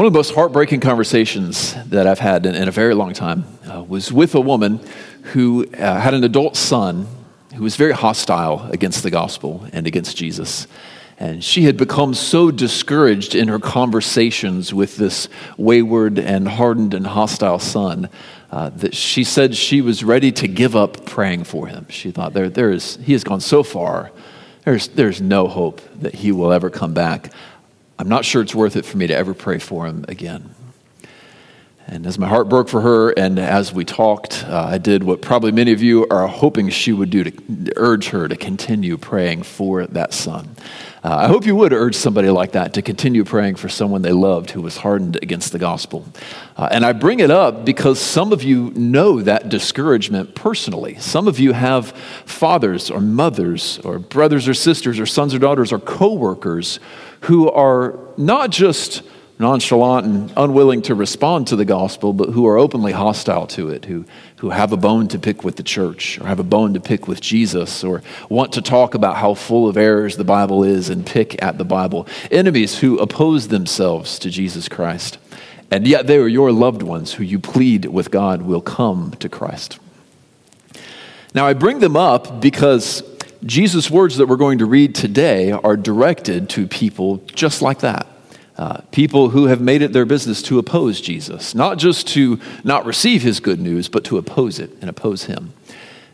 One of the most heartbreaking conversations that I've had in, in a very long time uh, was with a woman who uh, had an adult son who was very hostile against the gospel and against Jesus. And she had become so discouraged in her conversations with this wayward and hardened and hostile son uh, that she said she was ready to give up praying for him. She thought, there, there is, he has gone so far, there's, there's no hope that he will ever come back. I'm not sure it's worth it for me to ever pray for him again. And as my heart broke for her, and as we talked, uh, I did what probably many of you are hoping she would do to urge her to continue praying for that son. Uh, I hope you would urge somebody like that to continue praying for someone they loved who was hardened against the gospel. Uh, and I bring it up because some of you know that discouragement personally. Some of you have fathers or mothers or brothers or sisters or sons or daughters or coworkers who are not just nonchalant and unwilling to respond to the gospel, but who are openly hostile to it, who, who have a bone to pick with the church, or have a bone to pick with Jesus, or want to talk about how full of errors the Bible is and pick at the Bible. Enemies who oppose themselves to Jesus Christ. And yet they are your loved ones who you plead with God will come to Christ. Now, I bring them up because Jesus' words that we're going to read today are directed to people just like that. Uh, people who have made it their business to oppose Jesus, not just to not receive his good news, but to oppose it and oppose him.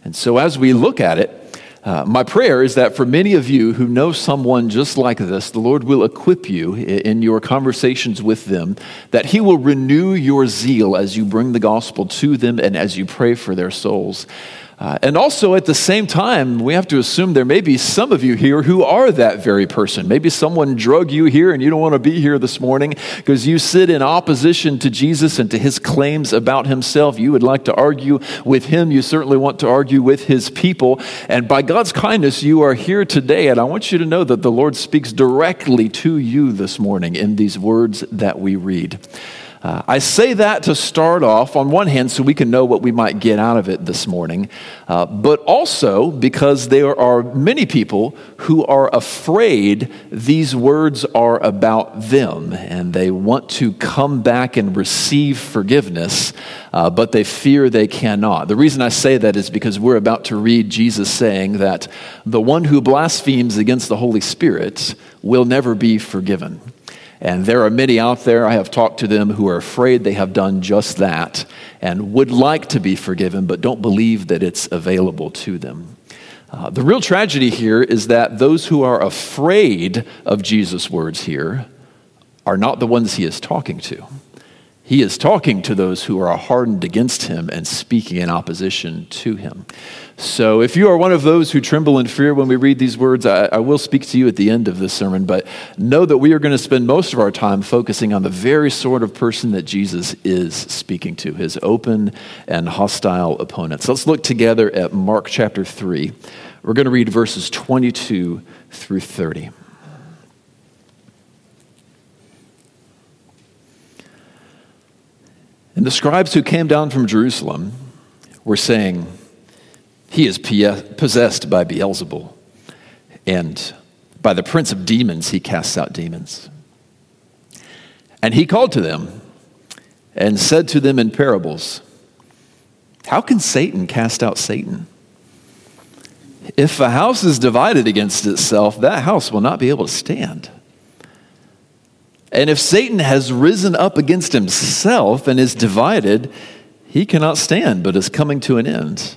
And so, as we look at it, uh, my prayer is that for many of you who know someone just like this, the Lord will equip you in your conversations with them, that He will renew your zeal as you bring the gospel to them and as you pray for their souls. Uh, and also, at the same time, we have to assume there may be some of you here who are that very person. Maybe someone drug you here and you don't want to be here this morning because you sit in opposition to Jesus and to his claims about himself. You would like to argue with him. You certainly want to argue with his people. And by God's kindness, you are here today. And I want you to know that the Lord speaks directly to you this morning in these words that we read. Uh, I say that to start off, on one hand, so we can know what we might get out of it this morning, uh, but also because there are many people who are afraid these words are about them and they want to come back and receive forgiveness, uh, but they fear they cannot. The reason I say that is because we're about to read Jesus saying that the one who blasphemes against the Holy Spirit will never be forgiven. And there are many out there, I have talked to them, who are afraid they have done just that and would like to be forgiven, but don't believe that it's available to them. Uh, the real tragedy here is that those who are afraid of Jesus' words here are not the ones he is talking to. He is talking to those who are hardened against him and speaking in opposition to him. So, if you are one of those who tremble in fear when we read these words, I, I, will speak to you at the end of this sermon, but know that we are going to spend most of our time focusing on the very sort of person that Jesus is speaking to, his open and hostile opponents. Let's look together at Mark chapter 3. We're going to read verses 22 through 30. And the scribes who came down from Jerusalem were saying, He is possessed by Beelzebul, and by the prince of demons he casts out demons. And he called to them and said to them in parables, How can Satan cast out Satan? If a house is divided against itself, that house will not be able to stand. And if Satan has risen up against himself and is divided, he cannot stand, but is coming to an end.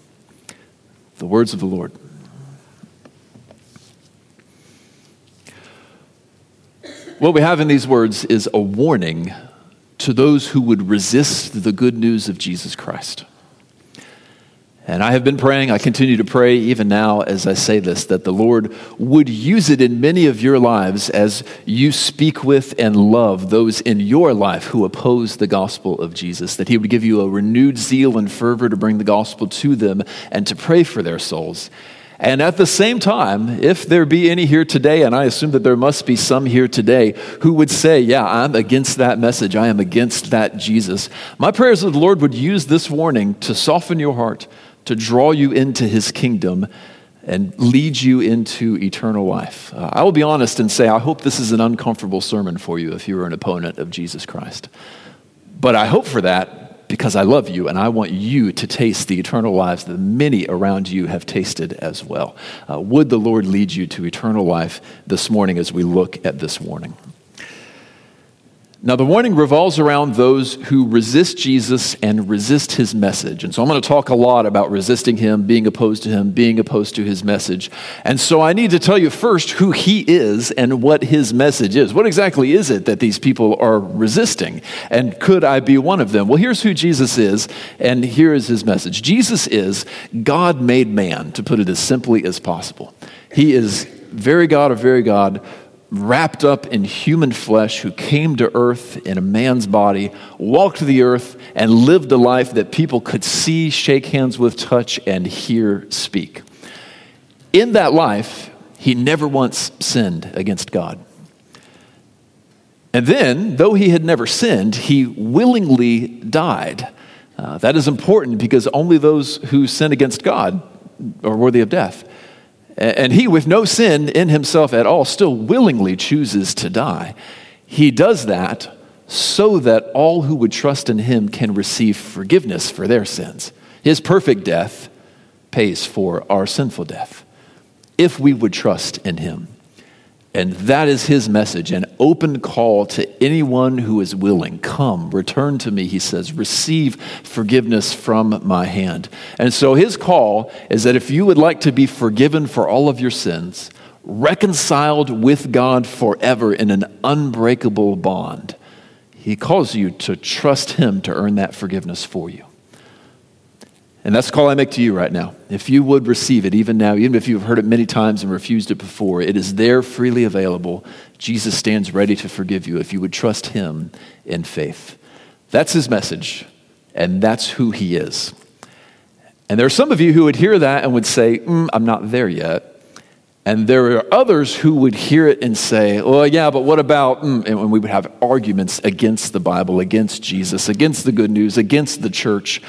The words of the Lord. What we have in these words is a warning to those who would resist the good news of Jesus Christ. And I have been praying, I continue to pray even now as I say this, that the Lord would use it in many of your lives as you speak with and love those in your life who oppose the gospel of Jesus, that He would give you a renewed zeal and fervor to bring the gospel to them and to pray for their souls. And at the same time, if there be any here today, and I assume that there must be some here today who would say, Yeah, I'm against that message, I am against that Jesus, my prayers that the Lord would use this warning to soften your heart to draw you into his kingdom and lead you into eternal life. Uh, I will be honest and say, I hope this is an uncomfortable sermon for you if you are an opponent of Jesus Christ. But I hope for that because I love you and I want you to taste the eternal lives that many around you have tasted as well. Uh, would the Lord lead you to eternal life this morning as we look at this warning? Now, the warning revolves around those who resist Jesus and resist his message. And so I'm going to talk a lot about resisting him, being opposed to him, being opposed to his message. And so I need to tell you first who he is and what his message is. What exactly is it that these people are resisting? And could I be one of them? Well, here's who Jesus is, and here is his message Jesus is God made man, to put it as simply as possible. He is very God of very God wrapped up in human flesh who came to earth in a man's body, walked the earth, and lived a life that people could see, shake hands with, touch, and hear speak. In that life, he never once sinned against God. And then, though he had never sinned, he willingly died. Uh, that is important because only those who sin against God are worthy of death. And he, with no sin in himself at all, still willingly chooses to die. He does that so that all who would trust in him can receive forgiveness for their sins. His perfect death pays for our sinful death if we would trust in him. And that is his message an open call to anyone who is willing. Come, return to me, he says. Receive forgiveness from my hand. And so his call is that if you would like to be forgiven for all of your sins, reconciled with God forever in an unbreakable bond, he calls you to trust him to earn that forgiveness for you. And that's the call I make to you right now. If you would receive it, even now, even if you've heard it many times and refused it before, it is there freely available. Jesus stands ready to forgive you if you would trust him in faith. That's his message, and that's who he is. And there are some of you who would hear that and would say, mm, I'm not there yet. And there are others who would hear it and say, well, yeah, but what about, mm, and we would have arguments against the Bible, against Jesus, against the good news, against the church.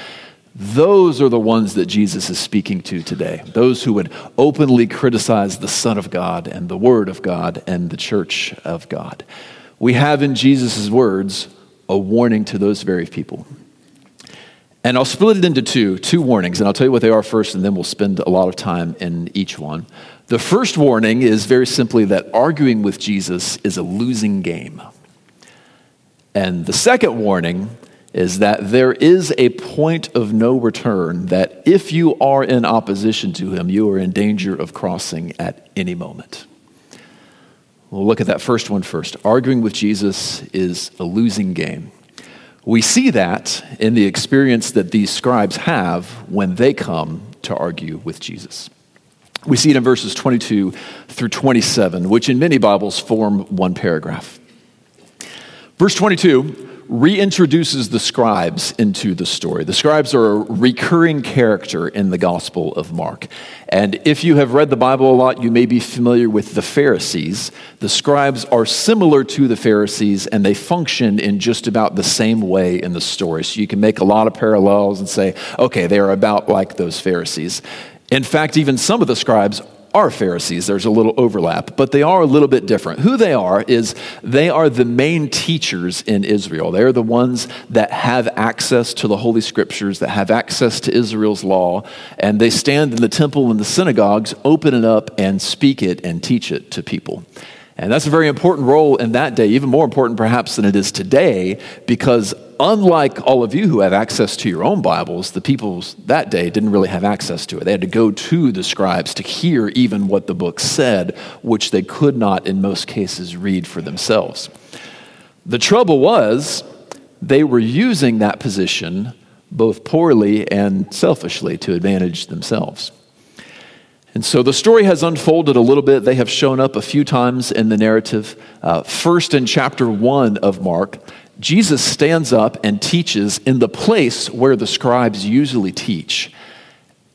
Those are the ones that Jesus is speaking to today. Those who would openly criticize the Son of God and the Word of God and the church of God. We have in Jesus' words a warning to those very people. And I'll split it into two, two warnings, and I'll tell you what they are first, and then we'll spend a lot of time in each one. The first warning is very simply that arguing with Jesus is a losing game. And the second warning is that there is a point of no return that if you are in opposition to him, you are in danger of crossing at any moment. We'll look at that first one first. Arguing with Jesus is a losing game. We see that in the experience that these scribes have when they come to argue with Jesus. We see it in verses 22 through 27, which in many Bibles form one paragraph. Verse 22 reintroduces the scribes into the story. The scribes are a recurring character in the Gospel of Mark. And if you have read the Bible a lot, you may be familiar with the Pharisees. The scribes are similar to the Pharisees, and they function in just about the same way in the story. So you can make a lot of parallels and say, okay, they are about like those Pharisees. In fact, even some of the scribes are Pharisees. There's a little overlap, but they are a little bit different. Who they are is they are the main teachers in Israel. They're the ones that have access to the Holy Scriptures, that have access to Israel's law, and they stand in the temple and the synagogues, open it up, and speak it and teach it to people. And that's a very important role in that day, even more important perhaps than it is today, because unlike all of you who have access to your own Bibles, the people that day didn't really have access to it. They had to go to the scribes to hear even what the book said, which they could not, in most cases, read for themselves. The trouble was, they were using that position both poorly and selfishly to advantage themselves. And so the story has unfolded a little bit. They have shown up a few times in the narrative. Uh, first, in chapter one of Mark, Jesus stands up and teaches in the place where the scribes usually teach.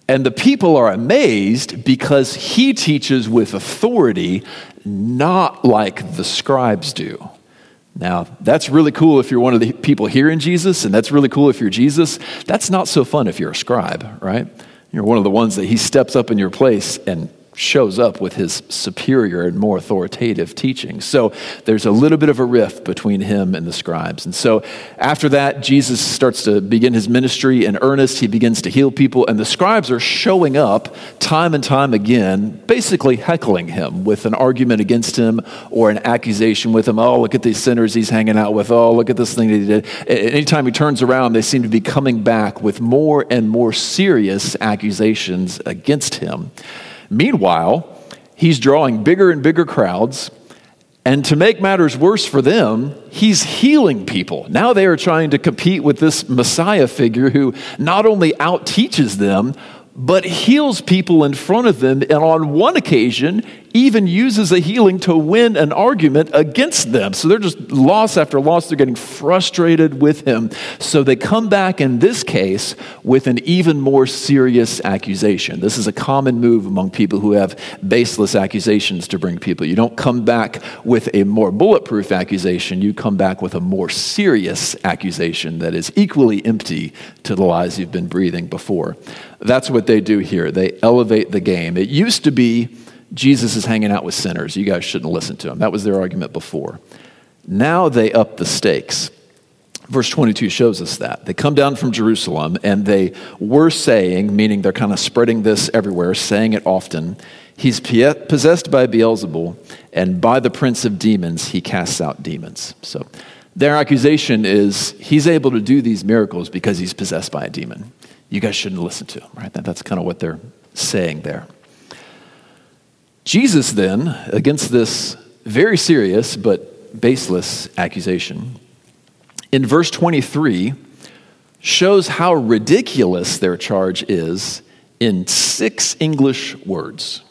And the people are amazed because he teaches with authority, not like the scribes do. Now, that's really cool if you're one of the people hearing Jesus, and that's really cool if you're Jesus. That's not so fun if you're a scribe, right? You're one of the ones that he steps up in your place and shows up with his superior and more authoritative teaching. So there's a little bit of a rift between him and the scribes. And so after that, Jesus starts to begin his ministry in earnest. He begins to heal people, and the scribes are showing up time and time again, basically heckling him with an argument against him or an accusation with him. Oh, look at these sinners he's hanging out with. Oh, look at this thing that he did. Anytime he turns around, they seem to be coming back with more and more serious accusations against him. Meanwhile, he's drawing bigger and bigger crowds. And to make matters worse for them, he's healing people. Now they are trying to compete with this Messiah figure who not only out teaches them, but heals people in front of them. And on one occasion, even uses a healing to win an argument against them. So they're just loss after loss. They're getting frustrated with him. So they come back in this case with an even more serious accusation. This is a common move among people who have baseless accusations to bring people. You don't come back with a more bulletproof accusation, you come back with a more serious accusation that is equally empty to the lies you've been breathing before. That's what they do here. They elevate the game. It used to be Jesus is hanging out with sinners. You guys shouldn't listen to him. That was their argument before. Now they up the stakes. Verse 22 shows us that. They come down from Jerusalem and they were saying, meaning they're kind of spreading this everywhere, saying it often, He's possessed by Beelzebul, and by the prince of demons, he casts out demons. So their accusation is he's able to do these miracles because he's possessed by a demon. You guys shouldn't listen to him, right? That's kind of what they're saying there. Jesus, then, against this very serious but baseless accusation, in verse 23, shows how ridiculous their charge is in six English words,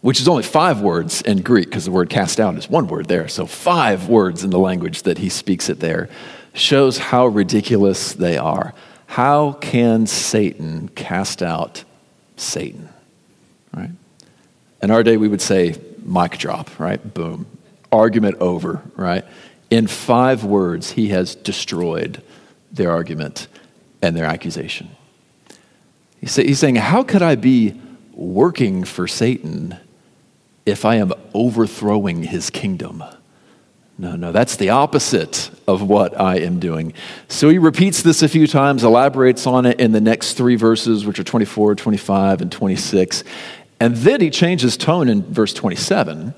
which is only five words in Greek because the word cast out is one word there. So, five words in the language that he speaks it there shows how ridiculous they are. How can Satan cast out Satan? Right? In our day, we would say mic drop, right? Boom. Argument over, right? In five words, he has destroyed their argument and their accusation. He's saying, How could I be working for Satan if I am overthrowing his kingdom? No, no, that's the opposite of what I am doing. So he repeats this a few times, elaborates on it in the next three verses, which are 24, 25, and 26. And then he changes tone in verse 27.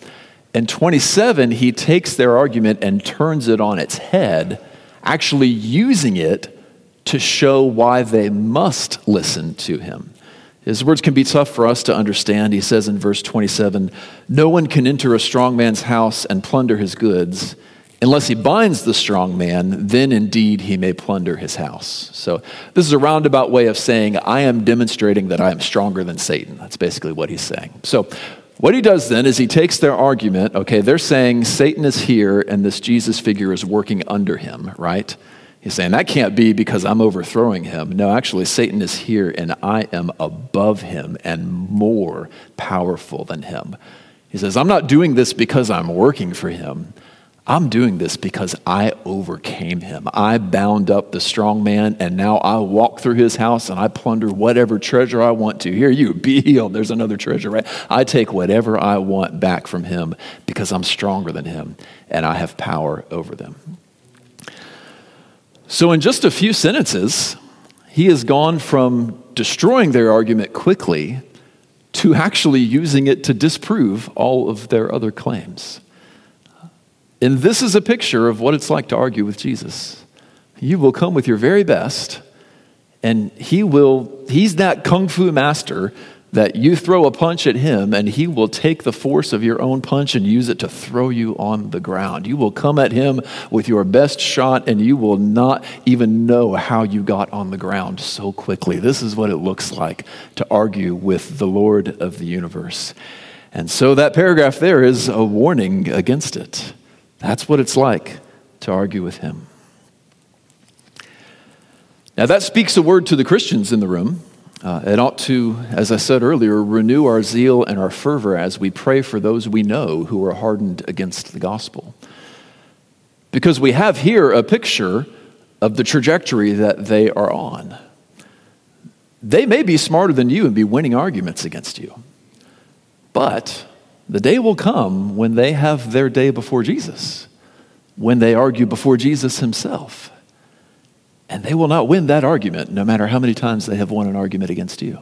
In 27, he takes their argument and turns it on its head, actually using it to show why they must listen to him. His words can be tough for us to understand. He says in verse 27 No one can enter a strong man's house and plunder his goods Unless he binds the strong man, then indeed he may plunder his house. So, this is a roundabout way of saying, I am demonstrating that I am stronger than Satan. That's basically what he's saying. So, what he does then is he takes their argument, okay, they're saying Satan is here and this Jesus figure is working under him, right? He's saying that can't be because I'm overthrowing him. No, actually, Satan is here and I am above him and more powerful than him. He says, I'm not doing this because I'm working for him. I'm doing this because I overcame him. I bound up the strong man, and now I walk through his house and I plunder whatever treasure I want to. Here, you be healed. There's another treasure, right? I take whatever I want back from him because I'm stronger than him and I have power over them. So, in just a few sentences, he has gone from destroying their argument quickly to actually using it to disprove all of their other claims. And this is a picture of what it's like to argue with Jesus. You will come with your very best, and he will, he's that kung fu master that you throw a punch at him and he will take the force of your own punch and use it to throw you on the ground. You will come at him with your best shot and you will not even know how you got on the ground so quickly. This is what it looks like to argue with the Lord of the universe. And so that paragraph there is a warning against it. That's what it's like to argue with him. Now, that speaks a word to the Christians in the room. Uh, it ought to, as I said earlier, renew our zeal and our fervor as we pray for those we know who are hardened against the gospel. Because we have here a picture of the trajectory that they are on. They may be smarter than you and be winning arguments against you. But the day will come when they have their day before Jesus, when they argue before Jesus himself. And they will not win that argument, no matter how many times they have won an argument against you.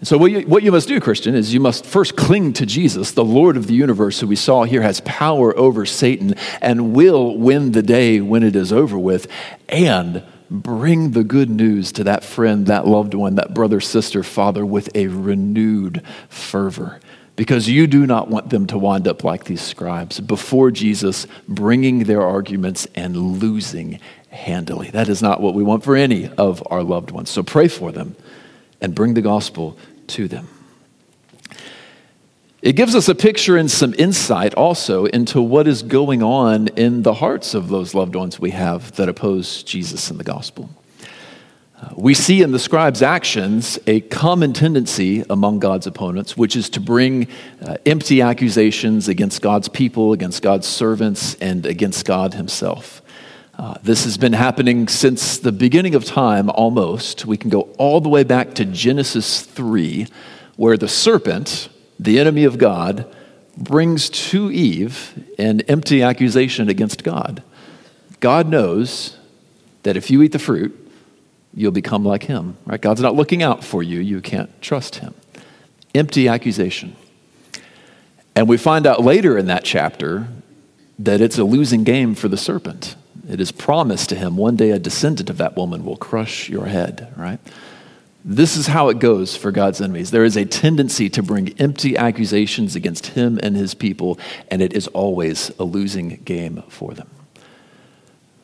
And so, what you, what you must do, Christian, is you must first cling to Jesus, the Lord of the universe, who we saw here has power over Satan and will win the day when it is over with, and bring the good news to that friend, that loved one, that brother, sister, father with a renewed fervor because you do not want them to wind up like these scribes before Jesus, bringing their arguments and losing handily. That is not what we want for any of our loved ones. So pray for them and bring the gospel to them. It gives us a picture and some insight also into what is going on in the hearts of those loved ones we have that oppose Jesus and the gospel. We see in the scribe's actions a common tendency among God's opponents, which is to bring uh, empty accusations against God's people, against God's servants, and against God Himself. Uh, this has been happening since the beginning of time almost. We can go all the way back to Genesis 3, where the serpent, the enemy of God, brings to Eve an empty accusation against God. God knows that if you eat the fruit, you'll become like him, right? God's not looking out for you. You can't trust him. Empty accusation. And we find out later in that chapter that it's a losing game for the serpent. It is promised to him one day a descendant of that woman will crush your head, right? This is how it goes for God's enemies. There is a tendency to bring empty accusations against him and his people, and it is always a losing game for them.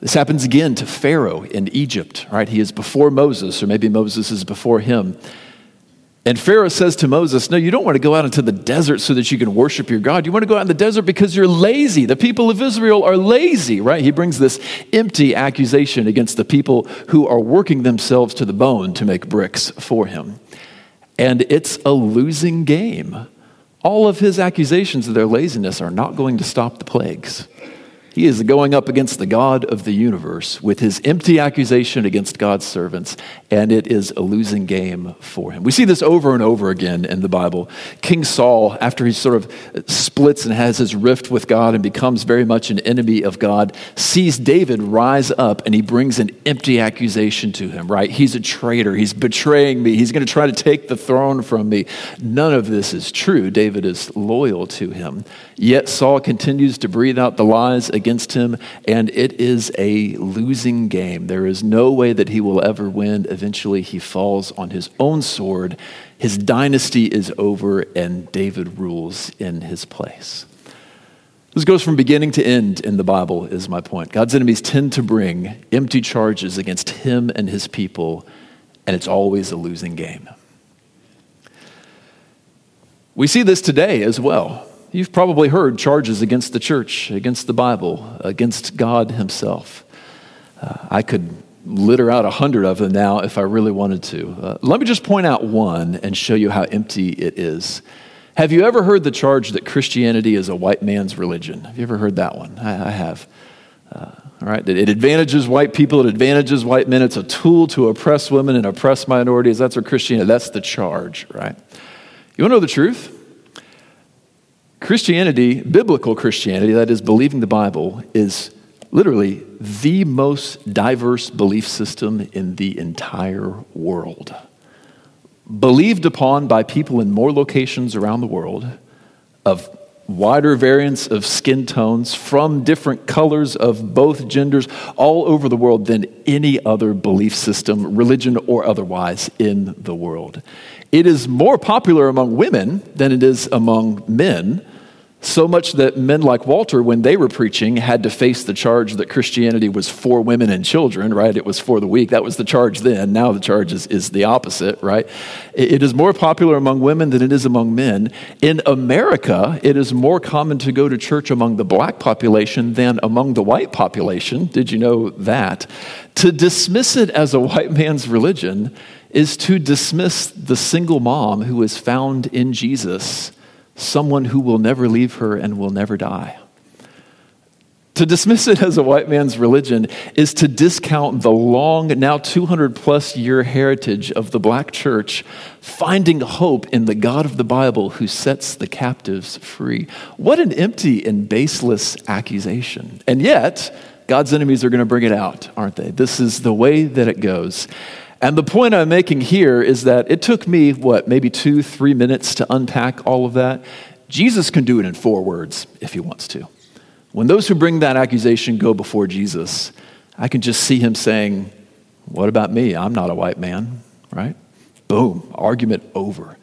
This happens again to Pharaoh in Egypt, right? He is before Moses, or maybe Moses is before him. And Pharaoh says to Moses, No, you don't want to go out into the desert so that you can worship your God. You want to go out in the desert because you're lazy. The people of Israel are lazy, right? He brings this empty accusation against the people who are working themselves to the bone to make bricks for him. And it's a losing game. All of his accusations of their laziness are not going to stop the plagues. He is going up against the God of the universe with his empty accusation against God's servants, and it is a losing game for him. We see this over and over again in the Bible. King Saul, after he sort of splits and has his rift with God and becomes very much an enemy of God, sees David rise up and he brings an empty accusation to him, right? He's a traitor. He's betraying me. He's going to try to take the throne from me. None of this is true. David is loyal to him. Yet Saul continues to breathe out the lies against him, and it is a losing game. There is no way that he will ever win. Eventually, he falls on his own sword. His dynasty is over, and David rules in his place. This goes from beginning to end in the Bible, is my point. God's enemies tend to bring empty charges against him and his people, and it's always a losing game. We see this today as well. You've probably heard charges against the church, against the Bible, against God Himself. Uh, I could litter out a hundred of them now if I really wanted to. Uh, let me just point out one and show you how empty it is. Have you ever heard the charge that Christianity is a white man's religion? Have you ever heard that one? I, I have. Uh, all right, it advantages white people, it advantages white men. It's a tool to oppress women and oppress minorities. That's what Christianity, that's the charge, right? You want to know the truth? Christianity, biblical Christianity, that is believing the Bible, is literally the most diverse belief system in the entire world. Believed upon by people in more locations around the world, of wider variants of skin tones from different colors of both genders all over the world than any other belief system, religion or otherwise, in the world. It is more popular among women than it is among men. So much that men like Walter, when they were preaching, had to face the charge that Christianity was for women and children, right? It was for the weak. That was the charge then. Now the charge is, is the opposite, right? It is more popular among women than it is among men. In America, it is more common to go to church among the black population than among the white population. Did you know that? To dismiss it as a white man's religion is to dismiss the single mom who is found in Jesus someone who will never leave her and will never die. To dismiss it as a white man's religion is to discount the long, now 200 plus year heritage of the black church, finding hope in the God of the Bible who sets the captives free. What an empty and baseless accusation. And yet, God's enemies are going to bring it out, aren't they? This is the way that it goes. And the point I'm making here is that it took me, what, maybe two, three minutes to unpack all of that. Jesus can do it in four words if he wants to. When those who bring that accusation go before Jesus, I can just see him saying, What about me? I'm not a white man, right? Boom, argument over.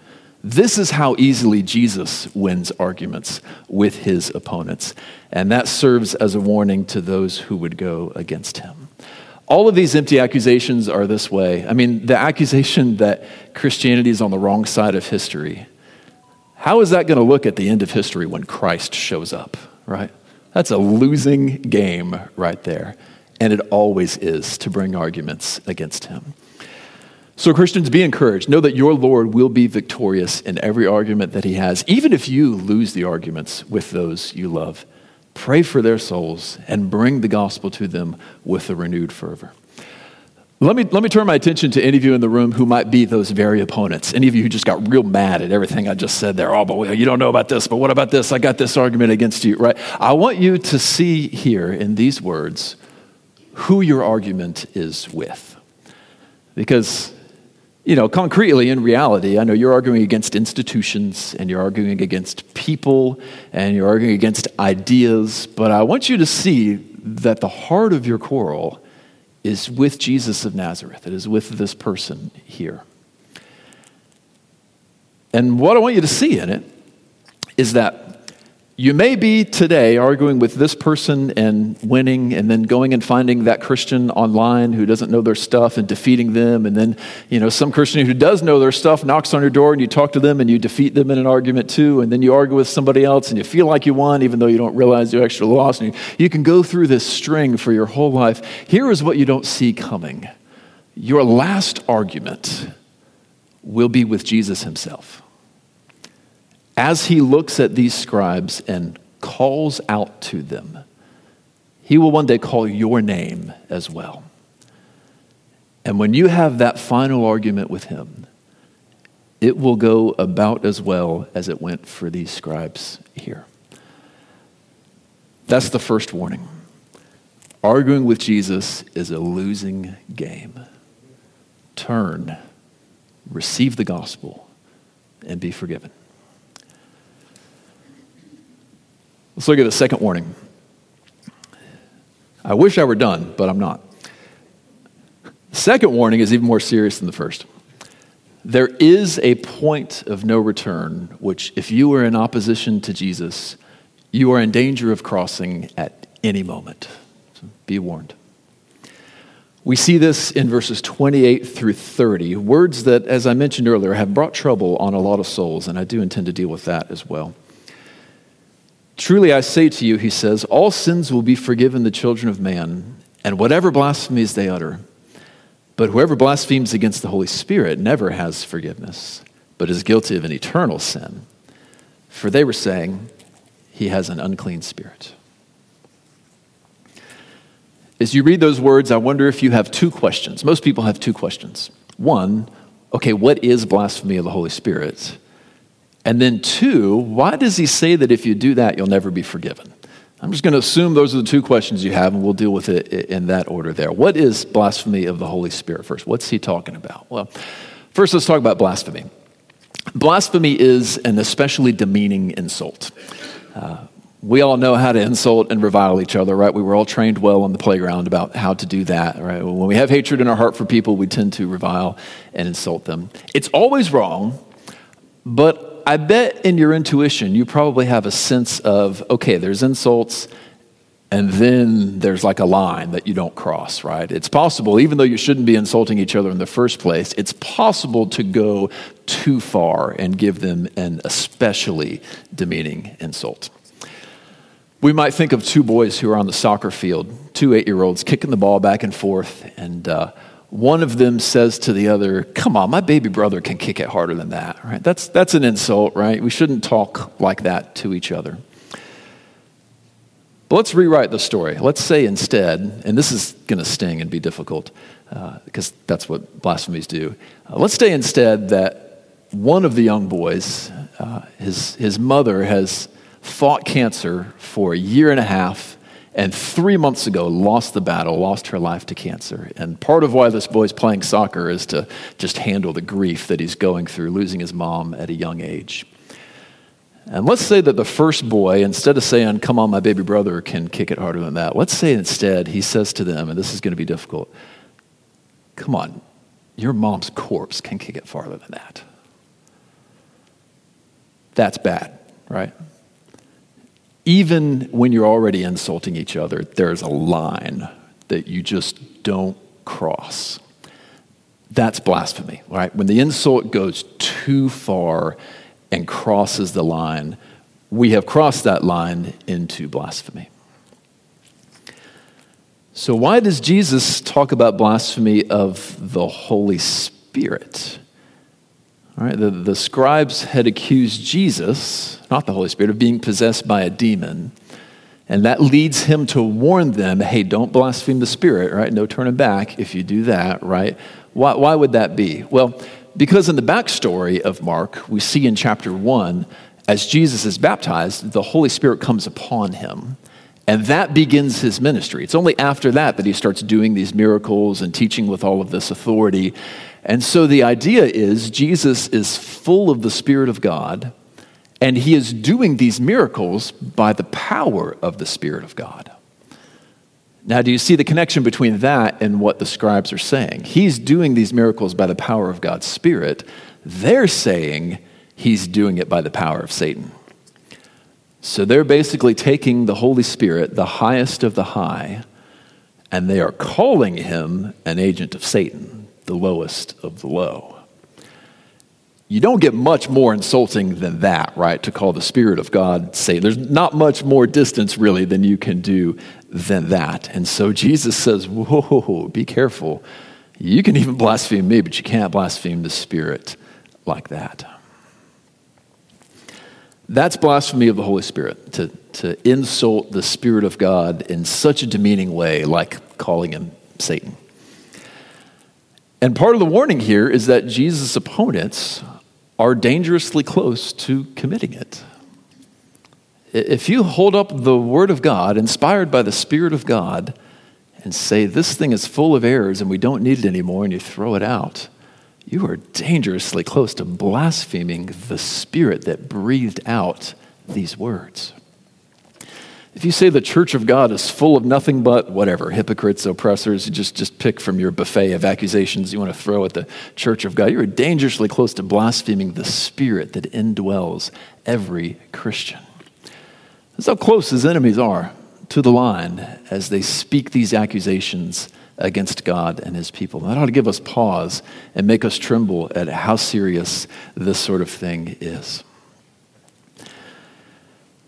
This is how easily Jesus wins arguments with his opponents. And that serves as a warning to those who would go against him. All of these empty accusations are this way. I mean, the accusation that Christianity is on the wrong side of history. How is that going to look at the end of history when Christ shows up, right? That's a losing game right there. And it always is to bring arguments against him. So, Christians, be encouraged. Know that your Lord will be victorious in every argument that he has, even if you lose the arguments with those you love pray for their souls, and bring the gospel to them with a renewed fervor. Let me, let me turn my attention to any of you in the room who might be those very opponents. Any of you who just got real mad at everything I just said there. Oh, but you don't know about this, but what about this? I got this argument against you, right? I want you to see here in these words who your argument is with. Because you know, concretely in reality, I know you're arguing against institutions and you're arguing against people and you're arguing against ideas, but I want you to see that the heart of your quarrel is with Jesus of Nazareth. It is with this person here. And what I want you to see in it is that you may be today arguing with this person and winning, and then going and finding that Christian online who doesn't know their stuff and defeating them. And then, you know, some Christian who does know their stuff knocks on your door and you talk to them and you defeat them in an argument too. And then you argue with somebody else and you feel like you won, even though you don't realize you actually lost. And you, you can go through this string for your whole life. Here is what you don't see coming your last argument will be with Jesus himself as he looks at these scribes and calls out to them, he will one day call your name as well. And when you have that final argument with him, it will go about as well as it went for these scribes here. That's the first warning. Arguing with Jesus is a losing game. Turn, receive the gospel, and be forgiven. Let's look at the second warning. I wish I were done, but I'm not. The second warning is even more serious than the first. There is a point of no return, which, if you are in opposition to Jesus, you are in danger of crossing at any moment. So be warned. We see this in verses 28 through 30, words that, as I mentioned earlier, have brought trouble on a lot of souls, and I do intend to deal with that as well. Truly I say to you, he says, all sins will be forgiven the children of man, and whatever blasphemies they utter. But whoever blasphemes against the Holy Spirit never has forgiveness, but is guilty of an eternal sin. For they were saying, he has an unclean spirit. As you read those words, I wonder if you have two questions. Most people have two questions. One, okay, what is blasphemy of the Holy Spirit? And then, two, why does he say that if you do that, you'll never be forgiven? I'm just going to assume those are the two questions you have, and we'll deal with it in that order there. What is blasphemy of the Holy Spirit first? What's he talking about? Well, first, let's talk about blasphemy. Blasphemy is an especially demeaning insult. Uh, we all know how to insult and revile each other, right? We were all trained well on the playground about how to do that, right? When we have hatred in our heart for people, we tend to revile and insult them. It's always wrong, but I bet in your intuition, you probably have a sense of okay, there's insults, and then there's like a line that you don't cross, right? It's possible, even though you shouldn't be insulting each other in the first place, it's possible to go too far and give them an especially demeaning insult. We might think of two boys who are on the soccer field, two eight year olds kicking the ball back and forth, and uh, one of them says to the other, Come on, my baby brother can kick it harder than that, right? That's, that's an insult, right? We shouldn't talk like that to each other. But let's rewrite the story. Let's say instead, and this is going to sting and be difficult uh, because that's what blasphemies do. Uh, let's say instead that one of the young boys, uh, his, his mother, has fought cancer for a year and a half and three months ago lost the battle, lost her life to cancer. And part of why this boy's playing soccer is to just handle the grief that he's going through, losing his mom at a young age. And let's say that the first boy, instead of saying, Come on, my baby brother can kick it harder than that, let's say instead he says to them, and this is going to be difficult, Come on, your mom's corpse can kick it farther than that. That's bad, right? Even when you're already insulting each other, there's a line that you just don't cross. That's blasphemy, right? When the insult goes too far and crosses the line, we have crossed that line into blasphemy. So, why does Jesus talk about blasphemy of the Holy Spirit? All right, the, the scribes had accused Jesus, not the Holy Spirit, of being possessed by a demon. And that leads him to warn them hey, don't blaspheme the Spirit, right? No turning back if you do that, right? Why, why would that be? Well, because in the backstory of Mark, we see in chapter 1, as Jesus is baptized, the Holy Spirit comes upon him. And that begins his ministry. It's only after that that he starts doing these miracles and teaching with all of this authority. And so the idea is Jesus is full of the Spirit of God, and he is doing these miracles by the power of the Spirit of God. Now, do you see the connection between that and what the scribes are saying? He's doing these miracles by the power of God's Spirit. They're saying he's doing it by the power of Satan. So they're basically taking the Holy Spirit, the highest of the high, and they are calling him an agent of Satan the lowest of the low. You don't get much more insulting than that, right? To call the Spirit of God Satan. There's not much more distance, really, than you can do than that. And so Jesus says, Whoa, be careful. You can even blaspheme me, but you can't blaspheme the Spirit like that. That's blasphemy of the Holy Spirit, to, to insult the Spirit of God in such a demeaning way, like calling him Satan. And part of the warning here is that Jesus' opponents are dangerously close to committing it. If you hold up the Word of God, inspired by the Spirit of God, and say, This thing is full of errors and we don't need it anymore, and you throw it out, you are dangerously close to blaspheming the Spirit that breathed out these words. If you say the church of God is full of nothing but whatever, hypocrites, oppressors, you just, just pick from your buffet of accusations you want to throw at the church of God, you're dangerously close to blaspheming the spirit that indwells every Christian. That's how close his enemies are to the line as they speak these accusations against God and his people. That ought to give us pause and make us tremble at how serious this sort of thing is.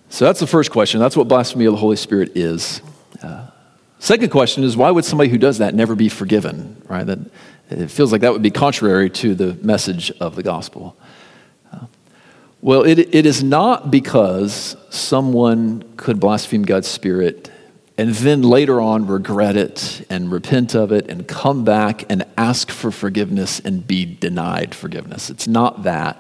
So that's the first question. That's what blasphemy of the Holy Spirit is. Uh, second question is why would somebody who does that never be forgiven? Right? That it feels like that would be contrary to the message of the gospel. Uh, well, it, it is not because someone could blaspheme God's Spirit and then later on regret it and repent of it and come back and ask for forgiveness and be denied forgiveness. It's not that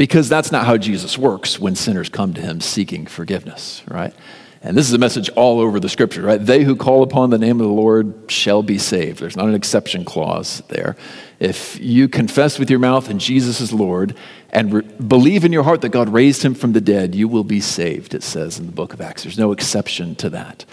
because that's not how Jesus works when sinners come to him seeking forgiveness, right? And this is a message all over the scripture, right? They who call upon the name of the Lord shall be saved. There's not an exception clause there. If you confess with your mouth and Jesus is Lord and re- believe in your heart that God raised him from the dead, you will be saved, it says in the book of Acts. There's no exception to that.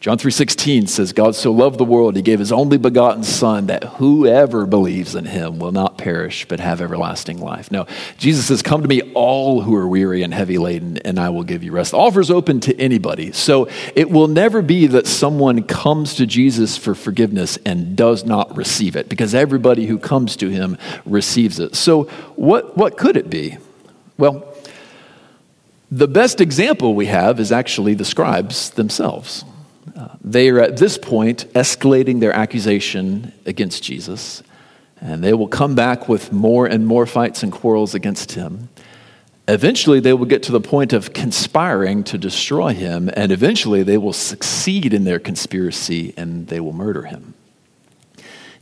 John 3:16 says God so loved the world he gave his only begotten son that whoever believes in him will not perish but have everlasting life. No, Jesus says come to me all who are weary and heavy laden and I will give you rest. The offer is open to anybody. So it will never be that someone comes to Jesus for forgiveness and does not receive it because everybody who comes to him receives it. So what what could it be? Well, the best example we have is actually the scribes themselves. They are at this point escalating their accusation against Jesus, and they will come back with more and more fights and quarrels against him. Eventually, they will get to the point of conspiring to destroy him, and eventually, they will succeed in their conspiracy and they will murder him.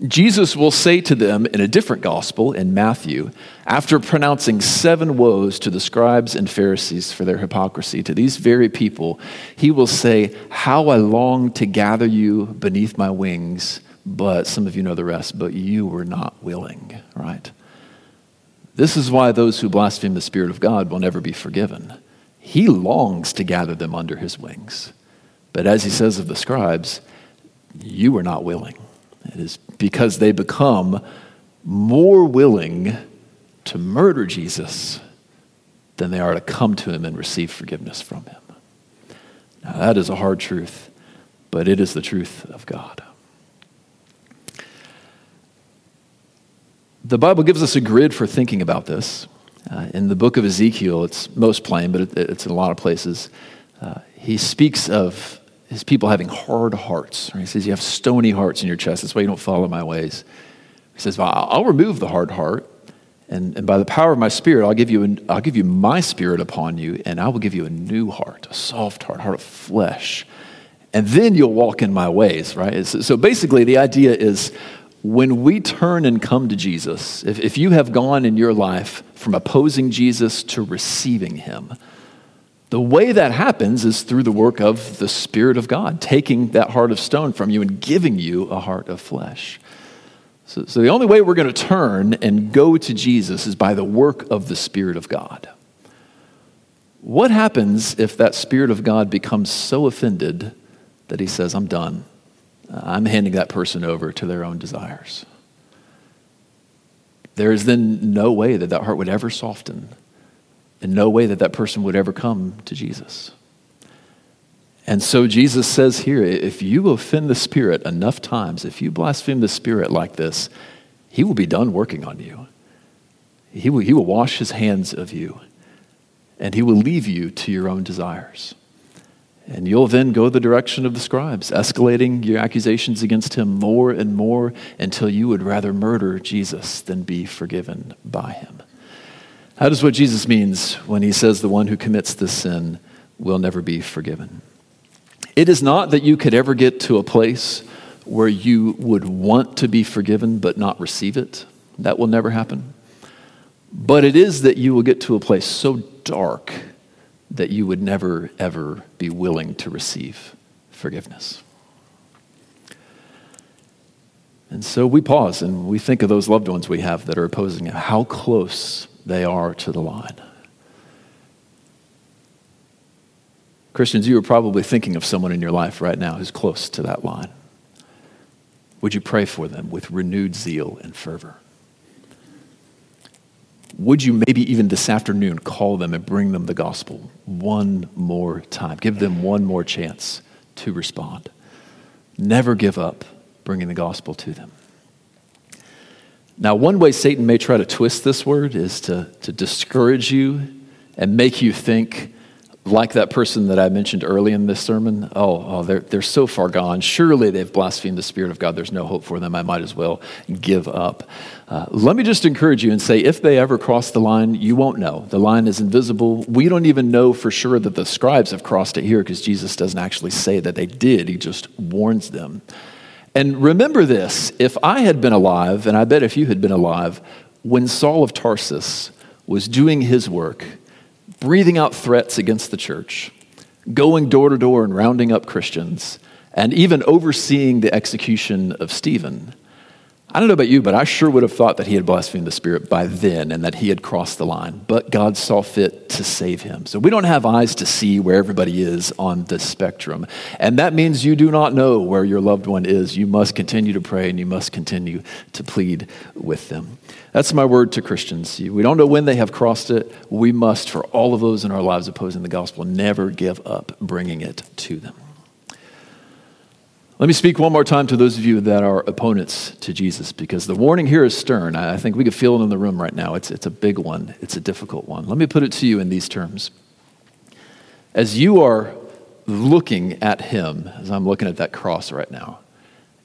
Jesus will say to them in a different gospel in Matthew, after pronouncing seven woes to the scribes and Pharisees for their hypocrisy, to these very people, he will say, How I long to gather you beneath my wings, but some of you know the rest, but you were not willing, right? This is why those who blaspheme the Spirit of God will never be forgiven. He longs to gather them under his wings. But as he says of the scribes, you were not willing. It is because they become more willing to murder Jesus than they are to come to him and receive forgiveness from him. Now, that is a hard truth, but it is the truth of God. The Bible gives us a grid for thinking about this. Uh, in the book of Ezekiel, it's most plain, but it, it's in a lot of places. Uh, he speaks of his people having hard hearts. He says, You have stony hearts in your chest. That's why you don't follow my ways. He says, well, I'll remove the hard heart, and, and by the power of my spirit, I'll give, you an, I'll give you my spirit upon you, and I will give you a new heart, a soft heart, heart of flesh. And then you'll walk in my ways, right? So basically, the idea is when we turn and come to Jesus, if, if you have gone in your life from opposing Jesus to receiving him, the way that happens is through the work of the Spirit of God, taking that heart of stone from you and giving you a heart of flesh. So, so the only way we're going to turn and go to Jesus is by the work of the Spirit of God. What happens if that Spirit of God becomes so offended that he says, I'm done? I'm handing that person over to their own desires. There is then no way that that heart would ever soften in no way that that person would ever come to Jesus. And so Jesus says here if you offend the Spirit enough times, if you blaspheme the Spirit like this, he will be done working on you. He will, he will wash his hands of you, and he will leave you to your own desires. And you'll then go the direction of the scribes, escalating your accusations against him more and more until you would rather murder Jesus than be forgiven by him. How does what Jesus means when he says the one who commits this sin will never be forgiven? It is not that you could ever get to a place where you would want to be forgiven but not receive it. That will never happen. But it is that you will get to a place so dark that you would never, ever be willing to receive forgiveness. And so we pause and we think of those loved ones we have that are opposing it. How close they are to the line. Christians, you are probably thinking of someone in your life right now who's close to that line. Would you pray for them with renewed zeal and fervor? Would you maybe even this afternoon call them and bring them the gospel one more time? Give them one more chance to respond. Never give up bringing the gospel to them. Now, one way Satan may try to twist this word is to, to discourage you and make you think, like that person that I mentioned early in this sermon, oh, oh they're, they're so far gone. Surely they've blasphemed the Spirit of God. There's no hope for them. I might as well give up. Uh, let me just encourage you and say if they ever cross the line, you won't know. The line is invisible. We don't even know for sure that the scribes have crossed it here because Jesus doesn't actually say that they did, he just warns them. And remember this if I had been alive, and I bet if you had been alive, when Saul of Tarsus was doing his work, breathing out threats against the church, going door to door and rounding up Christians, and even overseeing the execution of Stephen. I don't know about you, but I sure would have thought that he had blasphemed the Spirit by then and that he had crossed the line. But God saw fit to save him. So we don't have eyes to see where everybody is on the spectrum. And that means you do not know where your loved one is. You must continue to pray and you must continue to plead with them. That's my word to Christians. We don't know when they have crossed it. We must, for all of those in our lives opposing the gospel, never give up bringing it to them. Let me speak one more time to those of you that are opponents to Jesus because the warning here is stern. I think we can feel it in the room right now. It's, it's a big one, it's a difficult one. Let me put it to you in these terms. As you are looking at him, as I'm looking at that cross right now,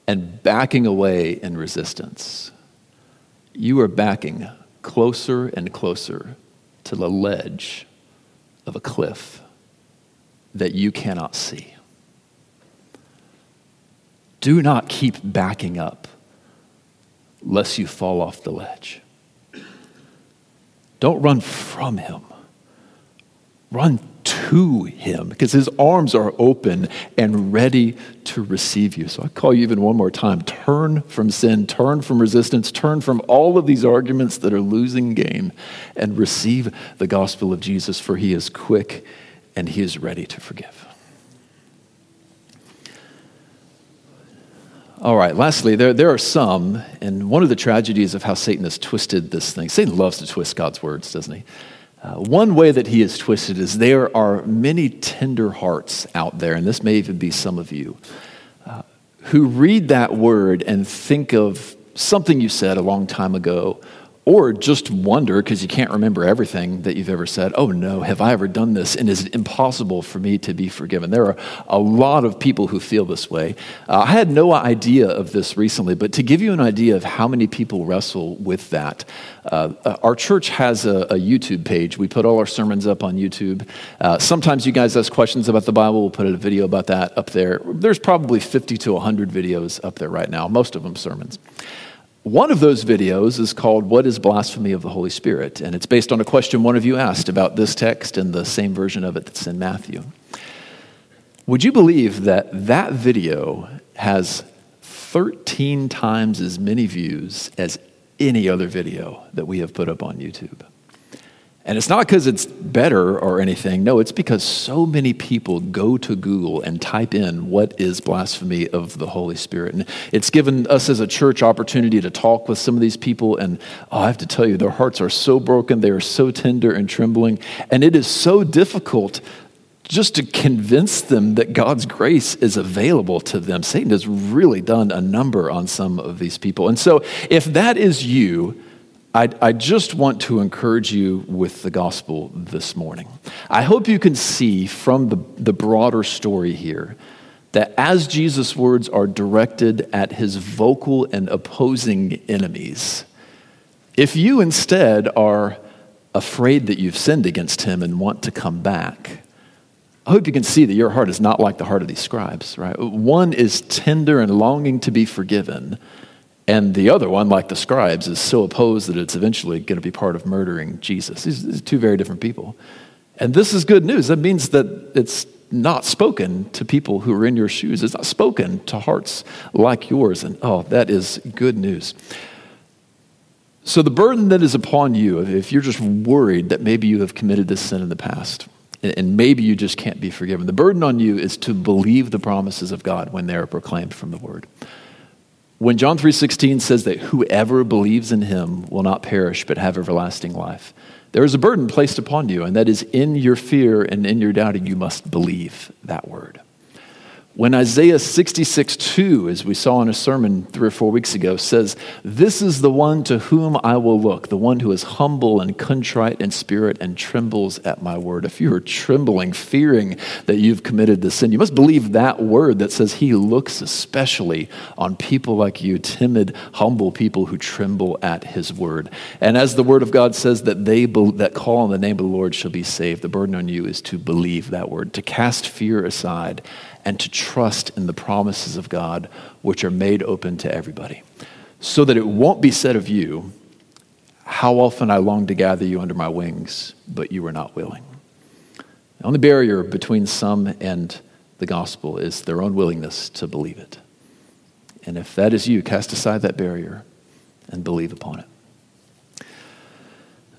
and backing away in resistance, you are backing closer and closer to the ledge of a cliff that you cannot see do not keep backing up lest you fall off the ledge. Don't run from him. Run to him because his arms are open and ready to receive you. So I call you even one more time turn from sin, turn from resistance, turn from all of these arguments that are losing game and receive the gospel of Jesus, for he is quick and he is ready to forgive. All right, lastly, there, there are some, and one of the tragedies of how Satan has twisted this thing, Satan loves to twist God's words, doesn't he? Uh, one way that he is twisted is there are many tender hearts out there, and this may even be some of you, uh, who read that word and think of something you said a long time ago or just wonder, because you can't remember everything that you've ever said, oh no, have I ever done this? And is it impossible for me to be forgiven? There are a lot of people who feel this way. Uh, I had no idea of this recently, but to give you an idea of how many people wrestle with that, uh, uh our church has a, a, YouTube page. We put all our sermons up on YouTube. Uh, sometimes you guys ask questions about the Bible. We'll put a video about that up there. There's probably 50 to 100 videos up there right now, most of them sermons. One of those videos is called What is Blasphemy of the Holy Spirit? And it's based on a question one of you asked about this text and the same version of it that's in Matthew. Would you believe that that video has 13 times as many views as any other video that we have put up on YouTube? And it's not because it's better or anything. No, it's because so many people go to Google and type in what is blasphemy of the Holy Spirit. And it's given us as a church opportunity to talk with some of these people. And oh, I have to tell you, their hearts are so broken. They are so tender and trembling. And it is so difficult just to convince them that God's grace is available to them. Satan has really done a number on some of these people. And so if that is you, I, I just want to encourage you with the gospel this morning. I hope you can see from the, the broader story here that as Jesus' words are directed at his vocal and opposing enemies, if you instead are afraid that you've sinned against him and want to come back, I hope you can see that your heart is not like the heart of these scribes, right? One is tender and longing to be forgiven, and the other one, like the scribes, is so opposed that it's eventually going to be part of murdering Jesus. These are two very different people. And this is good news. That means that it's not spoken to people who are in your shoes. It's not spoken to hearts like yours. And oh, that is good news. So, the burden that is upon you, if you're just worried that maybe you have committed this sin in the past, and maybe you just can't be forgiven, the burden on you is to believe the promises of God when they are proclaimed from the Word. When John 3:16 says that whoever believes in him will not perish but have everlasting life, there is a burden placed upon you, and that is in your fear and in your doubting, you must believe that word. When Isaiah 66 2, as we saw in a sermon three or four weeks ago, says, This is the one to whom I will look, the one who is humble and contrite in spirit and trembles at my word. If you are trembling, fearing that you've committed the sin, you must believe that word that says he looks especially on people like you, timid, humble people who tremble at his word. And as the word of God says that they be, that call on the name of the Lord shall be saved, the burden on you is to believe that word, to cast fear aside and to trust in the promises of God, which are made open to everybody. So that it won't be said of you, How often I longed to gather you under my wings, but you were not willing. The only barrier between some and the gospel is their own willingness to believe it. And if that is you, cast aside that barrier and believe upon it.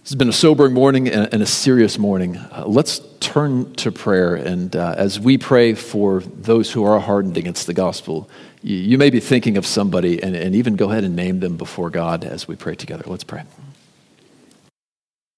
This has been a sobering morning and a serious morning. Uh, let's turn to prayer. And uh, as we pray for those who are hardened against the gospel, you, you may be thinking of somebody and, and even go ahead and name them before God as we pray together. Let's pray.